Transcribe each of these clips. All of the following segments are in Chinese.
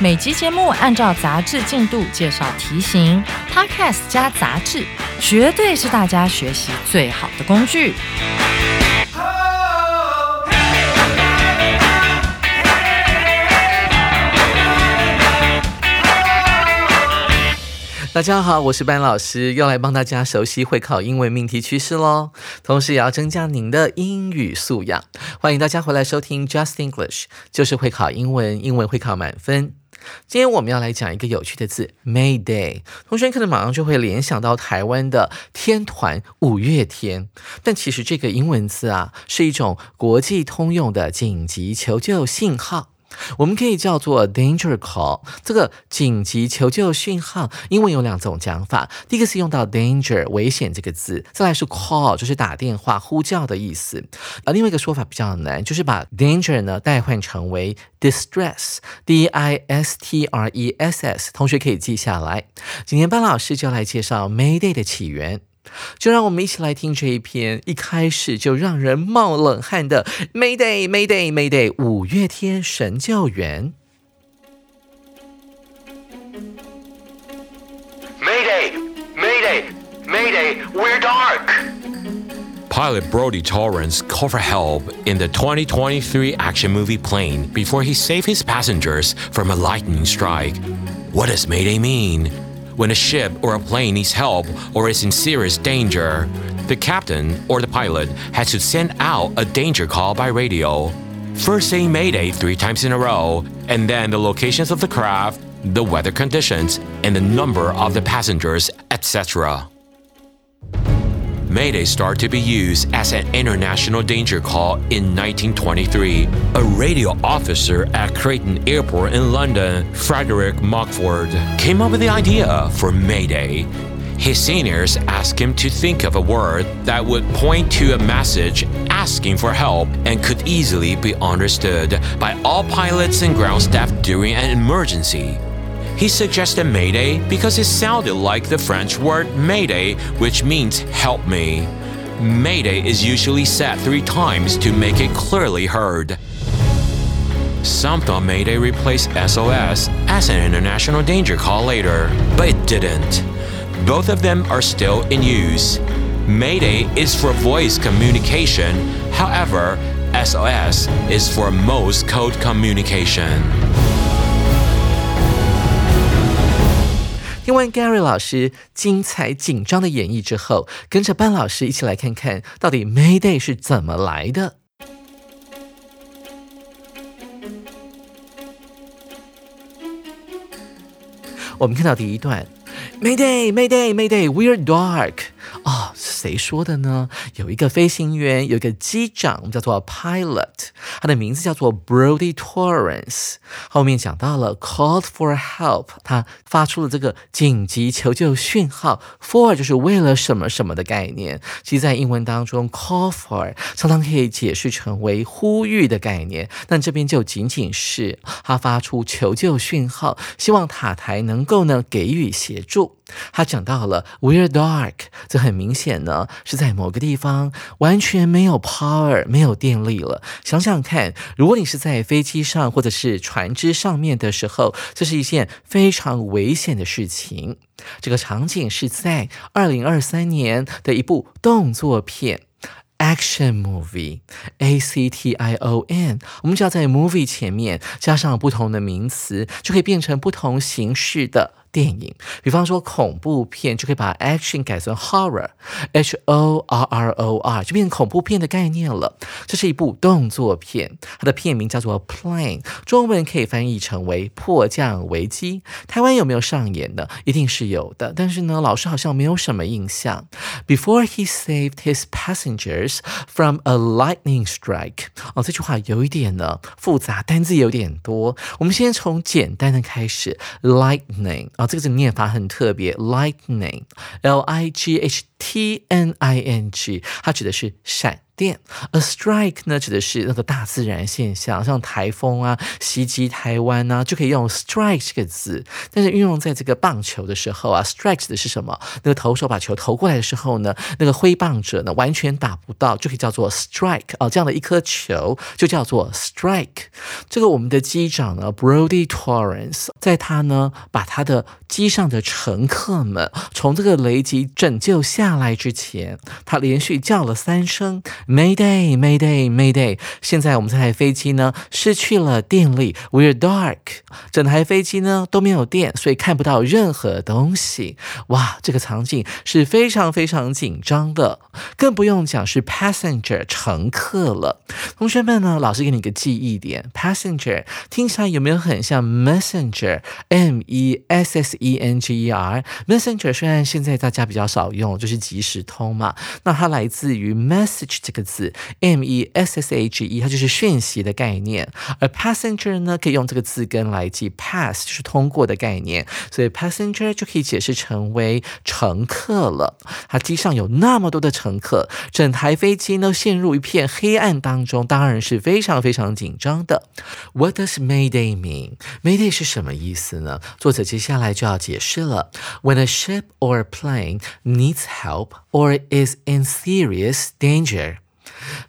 每集节目按照杂志进度介绍题型，Podcast 加杂志，绝对是大家学习最好的工具。大家好，我是班老师，又来帮大家熟悉会考英文命题趋势喽，同时也要增加您的英语素养。欢迎大家回来收听 Just English，就是会考英文，英文会考满分。今天我们要来讲一个有趣的字，May Day。同学可能马上就会联想到台湾的天团五月天，但其实这个英文字啊，是一种国际通用的紧急求救信号。我们可以叫做 danger call，这个紧急求救讯号，英文有两种讲法。第一个是用到 danger 危险这个字，再来是 call 就是打电话呼叫的意思。而另外一个说法比较难，就是把 danger 呢代换成为 distress，d i s t r e s s，同学可以记下来。今天班老师就来介绍 May Day 的起源。就让我们一起来听这一篇一开始就让人冒冷汗的 Mayday Mayday Mayday 五月天神救援。Mayday! Mayday! Mayday! We're dark! Pilot Brody Torrance called for help in the 2023 action movie plane before he saved his passengers from a lightning strike. What does Mayday mean? When a ship or a plane needs help or is in serious danger, the captain or the pilot has to send out a danger call by radio. First saying Mayday three times in a row, and then the locations of the craft, the weather conditions, and the number of the passengers, etc. Mayday started to be used as an international danger call in 1923. A radio officer at Creighton Airport in London, Frederick Mockford, came up with the idea for Mayday. His seniors asked him to think of a word that would point to a message asking for help and could easily be understood by all pilots and ground staff during an emergency. He suggested Mayday because it sounded like the French word Mayday, which means help me. Mayday is usually said three times to make it clearly heard. Some thought Mayday replaced SOS as an international danger call later, but it didn't. Both of them are still in use. Mayday is for voice communication, however, SOS is for most code communication. 听完 Gary 老师精彩紧张的演绎之后，跟着班老师一起来看看到底 May Day 是怎么来的。我们看到第一段，Mayday Mayday Mayday，We're dark。哦，谁说的呢？有一个飞行员，有一个机长，叫做 pilot，他的名字叫做 Brody Torrance。后面讲到了 called for help，他发出了这个紧急求救讯号。for 就是为了什么什么的概念。其实，在英文当中，call for 常常可以解释成为呼吁的概念，但这边就仅仅是他发出求救讯号，希望塔台能够呢给予协助。他讲到了 We're dark，这很明显呢是在某个地方完全没有 power，没有电力了。想想看，如果你是在飞机上或者是船只上面的时候，这是一件非常危险的事情。这个场景是在二零二三年的一部动作片。Action movie，A C T I O N，我们只要在 movie 前面加上不同的名词，就可以变成不同形式的电影。比方说恐怖片，就可以把 action 改成 horror，h o r r o r，就变成恐怖片的概念了。这是一部动作片，它的片名叫做 Plane，中文可以翻译成为迫降危机。台湾有没有上演的？一定是有的，但是呢，老师好像没有什么印象。Before he saved his passengers from a lightning strike，哦，这句话有一点呢复杂，单字有点多。我们先从简单的开始，lightning 啊，这个字念法很特别，lightning，l i g h t n i n g，它指的是闪。电，a strike 呢指的是那个大自然现象，像台风啊袭击台湾啊，就可以用 strike 这个字。但是运用在这个棒球的时候啊，strike 指的是什么？那个投手把球投过来的时候呢，那个挥棒者呢完全打不到，就可以叫做 strike 啊。这样的一颗球就叫做 strike。这个我们的机长呢，Brody Torrance，在他呢把他的机上的乘客们从这个雷击拯救下来之前，他连续叫了三声。Mayday, Mayday, Mayday！现在我们这台飞机呢失去了电力，We're dark，整台飞机呢都没有电，所以看不到任何东西。哇，这个场景是非常非常紧张的，更不用讲是 passenger 乘客了。同学们呢，老师给你个记忆点，passenger 听起来有没有很像 messenger？M E S S E N G E R，messenger 虽然现在大家比较少用，就是即时通嘛，那它来自于 message 这个。字 m e s s h e，它就是讯息的概念。而 passenger 呢，可以用这个字根来记 pass，就是通过的概念。所以 passenger 就可以解释成为乘客了。它机上有那么多的乘客，整台飞机呢陷入一片黑暗当中，当然是非常非常紧张的。What does Mayday mean？Mayday 是什么意思呢？作者接下来就要解释了。When a ship or a plane needs help or is in serious danger。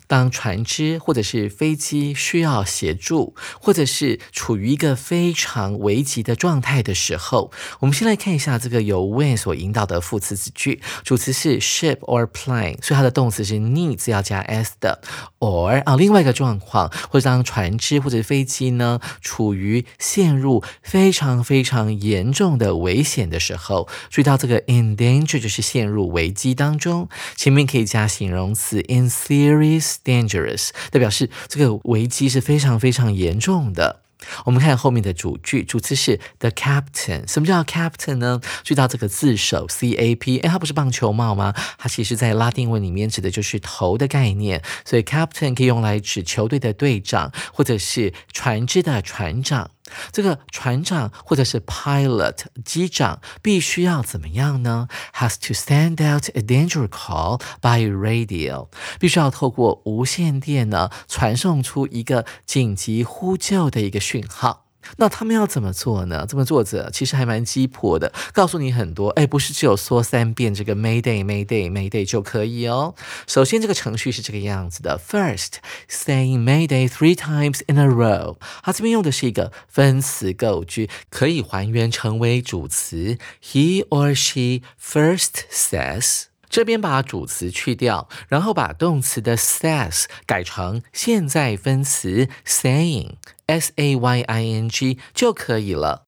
当船只或者是飞机需要协助，或者是处于一个非常危急的状态的时候，我们先来看一下这个由 when 所引导的副词子句，主词是 ship or plane，所以它的动词是 needs 要加 s 的。or 啊，另外一个状况，或者当船只或者飞机呢处于陷入非常非常严重的危险的时候，注意到这个 in danger 就是陷入危机当中，前面可以加形容词 in serious Very dangerous，代表是这个危机是非常非常严重的。我们看后面的主句，主词是 the captain。什么叫 captain 呢？注意到这个字首 c a p，哎，它不是棒球帽吗？它其实在拉丁文里面指的就是头的概念，所以 captain 可以用来指球队的队长，或者是船只的船长。这个船长或者是 pilot 机长必须要怎么样呢？Has to send out a danger call by radio，必须要透过无线电呢传送出一个紧急呼救的一个讯号。那他们要怎么做呢？这么作者其实还蛮鸡婆的，告诉你很多。哎，不是只有说三遍这个 Mayday Mayday Mayday 就可以哦。首先，这个程序是这个样子的：First, saying Mayday three times in a row。它这边用的是一个分词构句，可以还原成为主词：He or she first says。这边把主词去掉，然后把动词的 says 改成现在分词 saying。S A Y I N G 就可以了。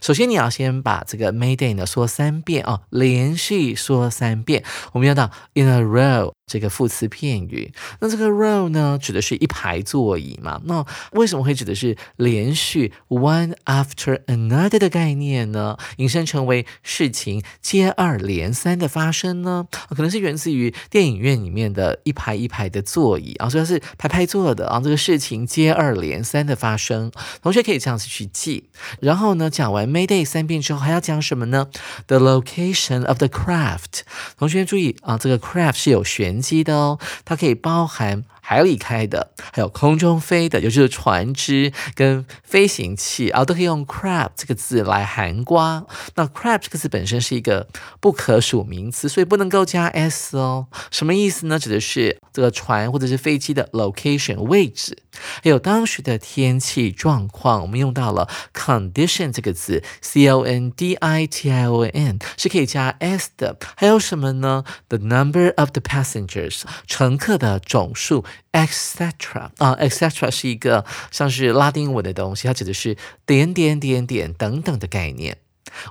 首先，你要先把这个 Mayday 呢说三遍哦，连续说三遍。我们要到 in a row。这个副词片语，那这个 row 呢，指的是一排座椅嘛？那为什么会指的是连续 one after another 的概念呢？引申成为事情接二连三的发生呢？可能是源自于电影院里面的一排一排的座椅啊，所以是排排坐的啊。这个事情接二连三的发生，同学可以这样子去记。然后呢，讲完 Mayday 三遍之后，还要讲什么呢？The location of the craft。同学注意啊，这个 craft 是有悬。机的哦，它可以包含。海里开的，还有空中飞的，也就是船只跟飞行器啊，都可以用 crab 这个字来含瓜。那 crab 这个字本身是一个不可数名词，所以不能够加 s 哦。什么意思呢？指的是这个船或者是飞机的 location 位置，还有当时的天气状况。我们用到了 condition 这个字，c o n d i t i o n 是可以加 s 的。还有什么呢？The number of the passengers 乘客的总数。Etc 啊，etc 是一个像是拉丁文的东西，它指的是点点点点等等的概念。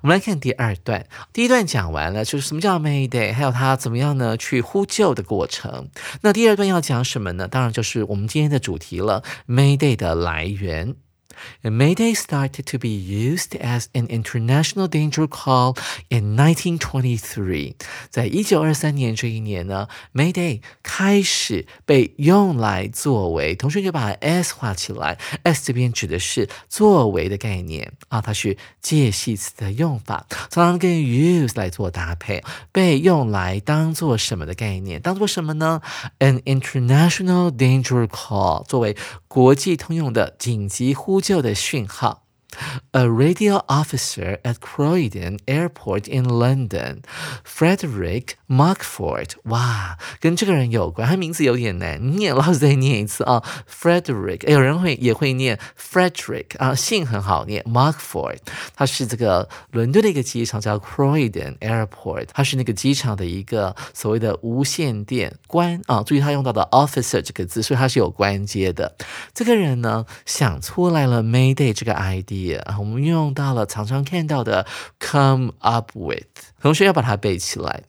我们来看第二段，第一段讲完了，就是什么叫 Mayday，还有它怎么样呢去呼救的过程。那第二段要讲什么呢？当然就是我们今天的主题了，Mayday 的来源。Mayday started to be used as an international danger call in 1923。在一九二三年这一年呢，Mayday 开始被用来作为，同学就把 S 画起来，S 这边指的是作为的概念啊，它是介系词的用法，常常跟 use 来做搭配，被用来当做什么的概念？当做什么呢？An international danger call，作为国际通用的紧急呼 救的讯号。A radio officer at Croydon Airport in London, Frederick Markford。哇，跟这个人有关，他名字有点难念，老师再念一次啊，Frederick。有人会也会念 Frederick 啊，姓很好念，Markford。他是这个伦敦的一个机场叫 Croydon Airport，他是那个机场的一个所谓的无线电官啊。注意他用到的 officer 这个字，所以他是有关接的。这个人呢，想出来了 Mayday 这个 idea 啊，我们运用到了常常看到的 come up with，同学要把它背起来。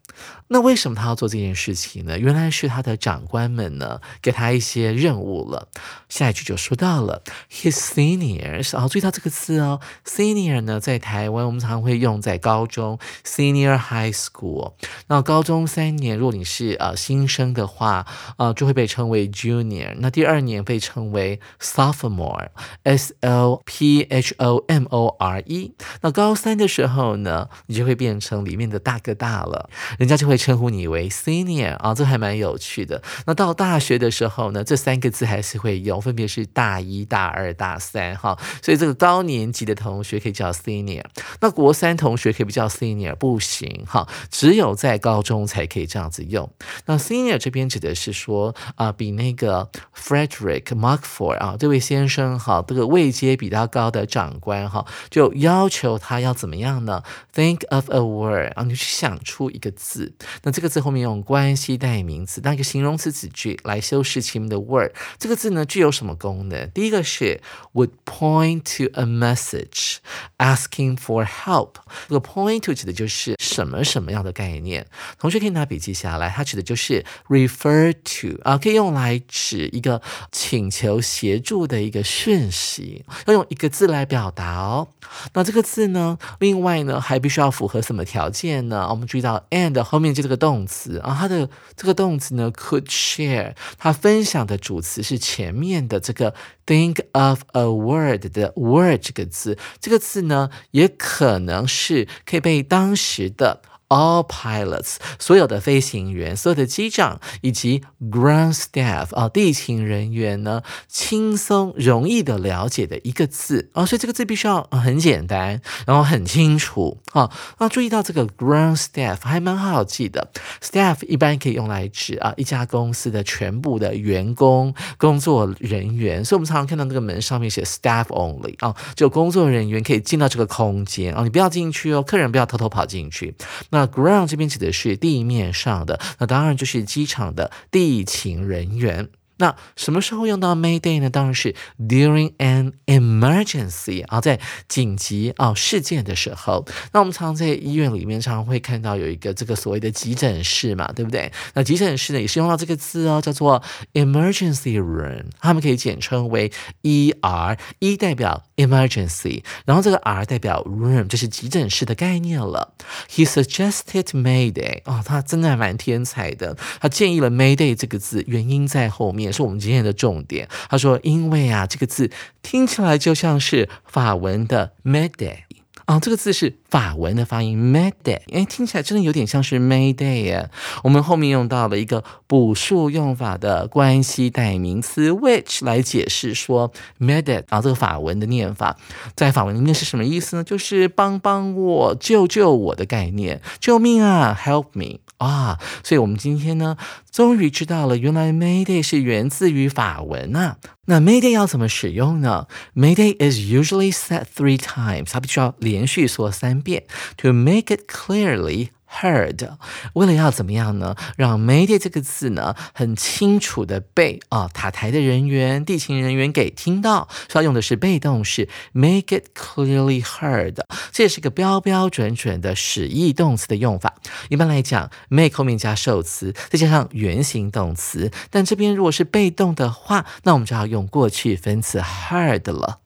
那为什么他要做这件事情呢？原来是他的长官们呢给他一些任务了。下一句就说到了 his seniors，啊，注意到这个字哦，senior 呢在台湾我们常会用在高中 senior high school。那高中三年，如果你是呃新生的话，呃就会被称为 junior。那第二年被称为 sophomore，s l p h o m o r e。那高三的时候呢，你就会变成里面的大哥大了，人家就会称呼你为 senior 啊，这还蛮有趣的。那到大学的时候呢，这三个字还是会用，分别是大一、大二、大三哈。所以这个高年级的同学可以叫 senior，那国三同学可以不叫 senior，不行哈，只有在高中才可以这样子用。那 senior 这边指的是说啊，比那个 Frederick Markford 啊这位先生哈，这个位阶比较高的长官哈，就要求他要怎么样呢？Think of a word 啊，你去想出一个字。那这个字后面用关系代名词当一个形容词子句来修饰前面的 word。这个字呢具有什么功能？第一个是 would point to a message asking for help。这个 point to 指的就是什么什么样的概念？同学可以拿笔记下来，它指的就是 refer to 啊，可以用来指一个请求协助的一个讯息，要用一个字来表达哦。那这个字呢，另外呢还必须要符合什么条件呢？我们注意到 and 后面就这个动词啊，它的这个动词呢，could share，它分享的主词是前面的这个 think of a word 的 word 这个字，这个字呢，也可能是可以被当时的。All pilots，所有的飞行员、所有的机长以及 ground staff 啊，地勤人员呢，轻松容易的了解的一个字啊，所以这个字必须要很简单，然后很清楚啊。那注意到这个 ground staff 还蛮好记的，staff 一般可以用来指啊一家公司的全部的员工、工作人员，所以我们常常看到那个门上面写 staff only 啊，就工作人员可以进到这个空间啊，你不要进去哦，客人不要偷偷跑进去。那 ground 这边指的是地面上的，那当然就是机场的地勤人员。那什么时候用到 Mayday 呢？当然是 during an emergency 啊，在紧急啊事件的时候。那我们常常在医院里面常常会看到有一个这个所谓的急诊室嘛，对不对？那急诊室呢也是用到这个字哦，叫做 emergency room，他们可以简称为 ER，E 代表 emergency，然后这个 R 代表 room，就是急诊室的概念了。He suggested Mayday 啊，他真的还蛮天才的，他建议了 Mayday 这个字，原因在后面。也是我们今天的重点。他说：“因为啊，这个字听起来就像是法文的 ‘midday’ 啊，这个字是法文的发音 Mayday，哎，听起来真的有点像是 Mayday 耶。我们后面用到了一个补数用法的关系代名词 which 来解释说 Mayday 啊，这个法文的念法在法文里面是什么意思呢？就是帮帮我、救救我的概念，救命啊，Help me。”啊，所以我们今天呢，终于知道了，原来 Mayday 是源自于法文啊。那 Mayday 要怎么使用呢？Mayday is usually said three times，它必须要连续说三变，to make it clearly heard，为了要怎么样呢？让 Mayday 这个字呢很清楚的被啊塔台的人员、地勤人员给听到，所以要用的是被动式 make it clearly heard，这也是个标标准准的使役动词的用法。一般来讲，make 后面加受词，再加上原形动词，但这边如果是被动的话，那我们就要用过去分词 heard 了。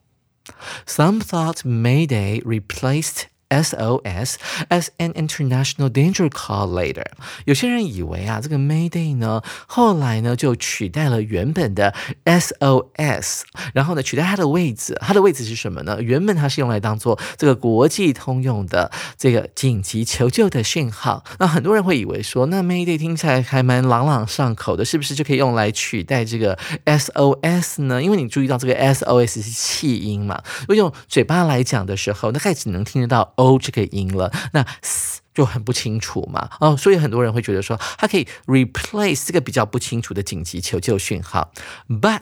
Some thought Mayday replaced SOS as an international danger call later。有些人以为啊，这个 Mayday 呢，后来呢就取代了原本的 SOS，然后呢取代它的位置。它的位置是什么呢？原本它是用来当做这个国际通用的这个紧急求救的讯号。那很多人会以为说，那 Mayday 听起来还蛮朗朗上口的，是不是就可以用来取代这个 SOS 呢？因为你注意到这个 SOS 是气音嘛，如果用嘴巴来讲的时候，大概只能听得到。O 这个音了，那 s 就很不清楚嘛，哦，所以很多人会觉得说，它可以 replace 这个比较不清楚的紧急求救讯号，but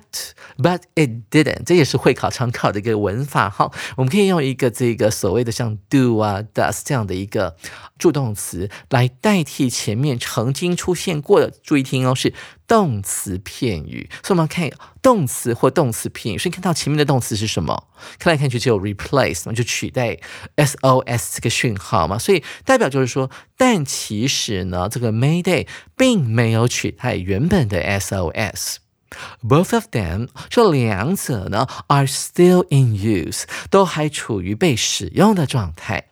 but it didn't，这也是会考常考的一个文法哈，我们可以用一个这个所谓的像 do 啊 does 这样的一个助动词来代替前面曾经出现过的，注意听哦，是。动词片语，所以我们要看动词或动词片语。所以看到前面的动词是什么？看来看去只有 replace 嘛，就取代 SOS 这个讯号嘛。所以代表就是说，但其实呢，这个 Mayday 并没有取代原本的 SOS。Both of them，这两者呢，are still in use，都还处于被使用的状态。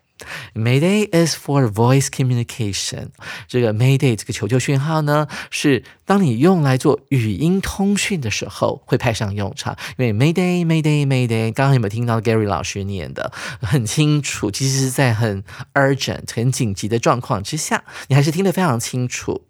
Mayday is for voice communication。这个 Mayday 这个求救讯号呢，是当你用来做语音通讯的时候会派上用场。因为 Mayday Mayday Mayday，刚刚有没有听到 Gary 老师念的很清楚？其实是在很 urgent、很紧急的状况之下，你还是听得非常清楚。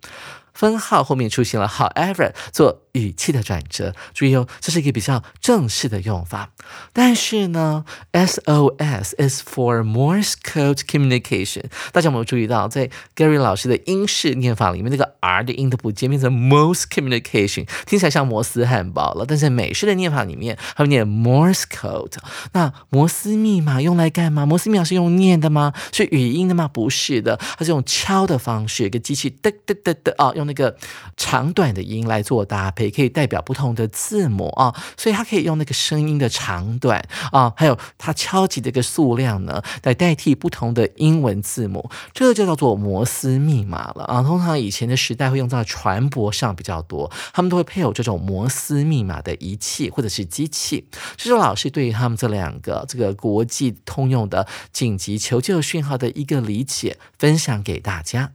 分号后面出现了 however 做语气的转折，注意哦，这是一个比较正式的用法。但是呢，SOS is for Morse code communication。大家有没有注意到，在 Gary 老师的英式念法里面，那个 R 的音都不见，变成 Morse communication，听起来像摩斯汉堡了。但是美式的念法里面，它会念 Morse code。那摩斯密码用来干嘛？摩斯密码是用念的吗？是语音的吗？不是的，它是用敲的方式，一个机器嘚嘚嘚嘚啊，用。那个长短的音来做搭配，也可以代表不同的字母啊，所以它可以用那个声音的长短啊，还有它敲击的一个数量呢，来代替不同的英文字母，这就叫做摩斯密码了啊。通常以前的时代会用在船舶上比较多，他们都会配有这种摩斯密码的仪器或者是机器。这是老师对于他们这两个这个国际通用的紧急求救讯号的一个理解，分享给大家。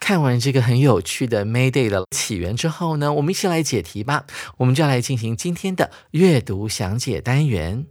看完这个很有趣的 Mayday 的起源之后呢，我们一起来解题吧。我们就来进行今天的阅读详解单元。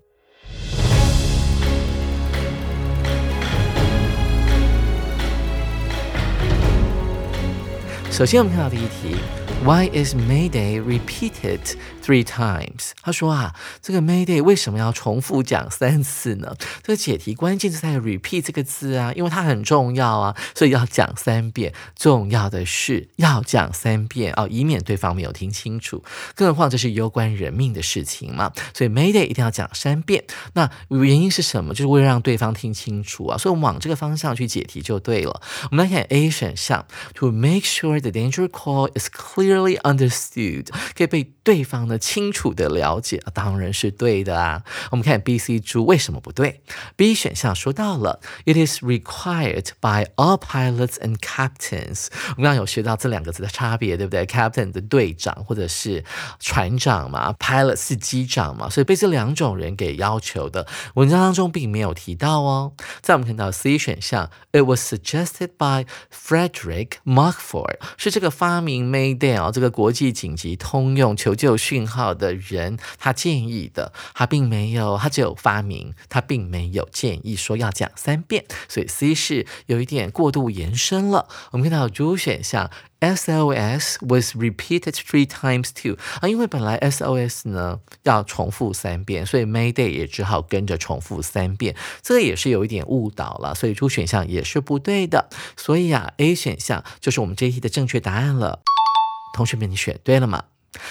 首先，我们看到第一题：Why is Mayday repeated three times？他说啊，这个 Mayday 为什么要重复讲三次呢？这个解题关键是在 repeat 这个字啊，因为它很重要啊，所以要讲三遍。重要的是要讲三遍哦，以免对方没有听清楚。更何况这是攸关人命的事情嘛，所以 Mayday 一定要讲三遍。那原因是什么？就是为了让对方听清楚啊，所以我们往这个方向去解题就对了。我们来看 A 选项，To make sure。The danger call is clear clearly understood，可以被对方呢清楚的了解，当然是对的啊。我们看 B、C 猪为什么不对？B 选项说到了，It is required by all pilots and captains。我们刚刚有学到这两个字的差别，对不对？Captain 的队长或者是船长嘛，Pilot 是机长嘛，所以被这两种人给要求的。文章当中并没有提到哦。在我们看到 C 选项，It was suggested by Frederick Markford。是这个发明 Mayday 啊，这个国际紧急通用求救讯号的人，他建议的，他并没有，他只有发明，他并没有建议说要讲三遍，所以 C 是有一点过度延伸了。我们看到 D 选项，SOS was repeated three times too 啊，因为本来 SOS 呢要重复三遍，所以 Mayday 也只好跟着重复三遍，这也是有一点误导了，所以 D 选项也是不对的。所以啊，A 选项就是我们这一题的正。确答案了，同学们，你选对了吗？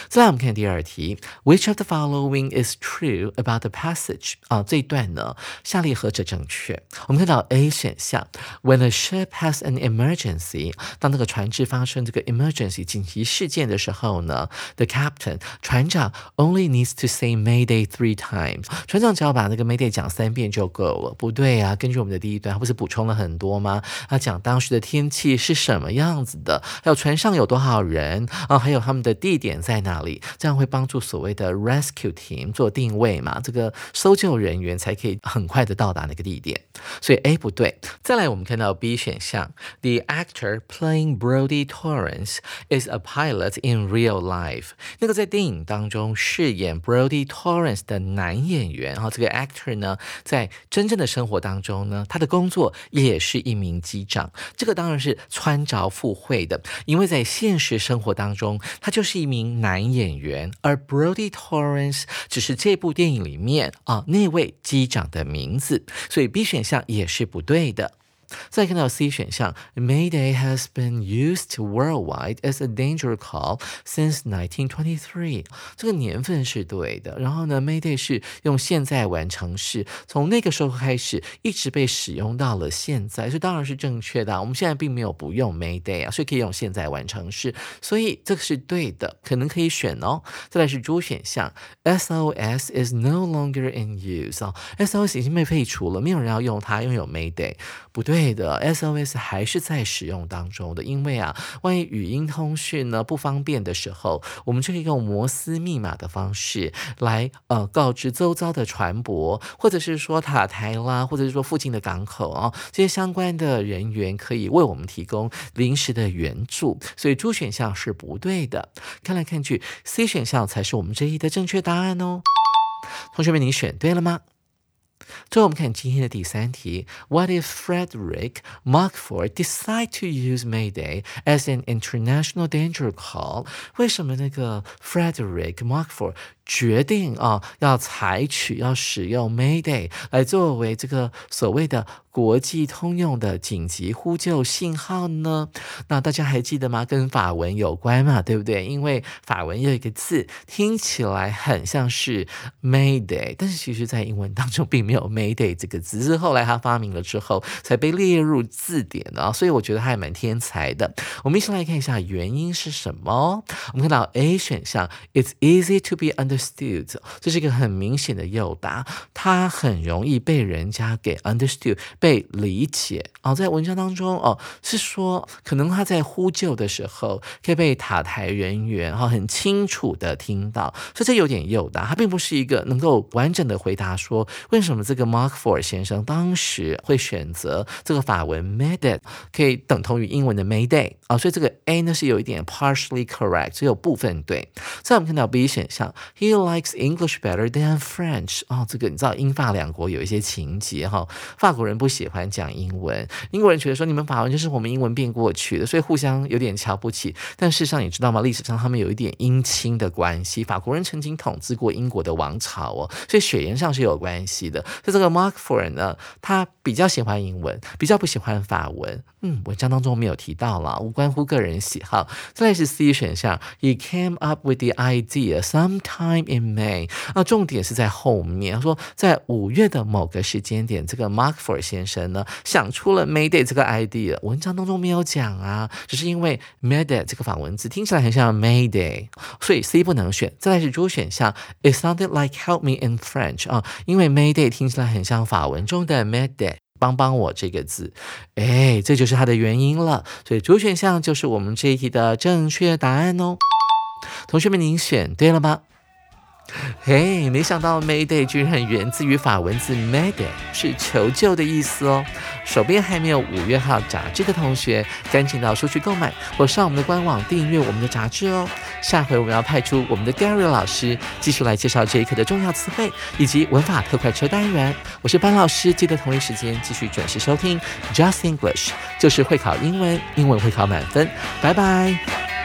再来我们看第二题，Which of the following is true about the passage？啊，这一段呢，下列何者正确？我们看到 A 选项，When a ship has an emergency，当那个船只发生这个 emergency 紧急事件的时候呢，the captain 船长 only needs to say Mayday three times，船长只要把那个 Mayday 讲三遍就够了。不对啊，根据我们的第一段，他不是补充了很多吗？他讲当时的天气是什么样子的，还有船上有多少人啊，还有他们的地点在在哪里，这样会帮助所谓的 rescue team 做定位嘛，这个搜救人员才可以很快的到达那个地点。所以 A 不对。再来，我们看到 B 选项，The actor playing Brody Torrance is a pilot in real life。那个在电影当中饰演 Brody Torrance 的男演员，然后，这个 actor 呢，在真正的生活当中呢，他的工作也是一名机长。这个当然是穿着附会的，因为在现实生活当中，他就是一名男演员，而 Brody Torrance 只是这部电影里面啊那位机长的名字，所以 B 选项也是不对的。再看到 C 选项，Mayday has been used worldwide as a danger call since 1923。这个年份是对的。然后呢，Mayday 是用现在完成式，从那个时候开始一直被使用到了现在，所以当然是正确的。我们现在并没有不用 Mayday 啊，所以可以用现在完成式，所以这个是对的，可能可以选哦。再来是 D 选项，SOS is no longer in use 啊，SOS 已经被废除了，没有人要用它，拥有 Mayday。不对对的，SOS 还是在使用当中的，因为啊，万一语音通讯呢不方便的时候，我们就可以用摩斯密码的方式来呃告知周遭的船舶，或者是说塔台啦，或者是说附近的港口啊，这些相关的人员可以为我们提供临时的援助。所以猪选项是不对的，看来看去，C 选项才是我们这一的正确答案哦。同学们，你选对了吗？最后我们看今天的第三题：What if Frederick Markford decide to use Mayday as an international danger call？为什么那个 Frederick Markford 决定啊要采取要使用 Mayday 来作为这个所谓的国际通用的紧急呼救信号呢？那大家还记得吗？跟法文有关嘛，对不对？因为法文有一个字听起来很像是 Mayday，但是其实在英文当中并没有 Mayday 这个字，是后来他发明了之后才被列入字典的啊。所以我觉得他还蛮天才的。我们一起来看一下原因是什么。我们看到 A 选项，It's easy to be under understood，这是一个很明显的诱答，它很容易被人家给 understood。被理解哦，在文章当中哦，是说可能他在呼救的时候可以被塔台人员哈很清楚的听到，所以这有点诱导，他并不是一个能够完整的回答说为什么这个 Mark For 先生当时会选择这个法文 Mayday 可以等同于英文的 Mayday 啊，所以这个 A 呢是有一点 partially correct，只有部分对。再我们看到 B 选项 He likes English better than French 哦，这个你知道英法两国有一些情节哈，法国人不。喜欢讲英文，英国人觉得说你们法文就是我们英文变过去的，所以互相有点瞧不起。但事实上你知道吗？历史上他们有一点姻亲的关系，法国人曾经统治过英国的王朝哦，所以血缘上是有关系的。所以这个 Mark f o r 呢，他比较喜欢英文，比较不喜欢法文。嗯，文章当中没有提到了，无关乎个人喜好。再来是 C 选项，He came up with the idea sometime in May。那重点是在后面，他说在五月的某个时间点，这个 Mark Ford 先生呢想出了 Mayday 这个 idea，文章当中没有讲啊，只是因为 Mayday 这个法文字听起来很像 Mayday，所以 C 不能选。再来是 D 选项，It sounded like help me in French 啊，因为 Mayday 听起来很像法文中的 Mayday，帮帮我这个字，哎，这就是它的原因了。所以主选项就是我们这一题的正确答案哦。同学们，您选对了吗？嘿，没想到 Mayday 居然源自于法文字 Mayday，是求救的意思哦。手边还没有五月号杂志的同学，赶紧到书去购买，或上我们的官网订阅我们的杂志哦。下回我们要派出我们的 Gary 老师，继续来介绍这一课的重要词汇以及文法特快车单元。我是班老师，记得同一时间继续准时收听 Just English，就是会考英文，英文会考满分。拜拜。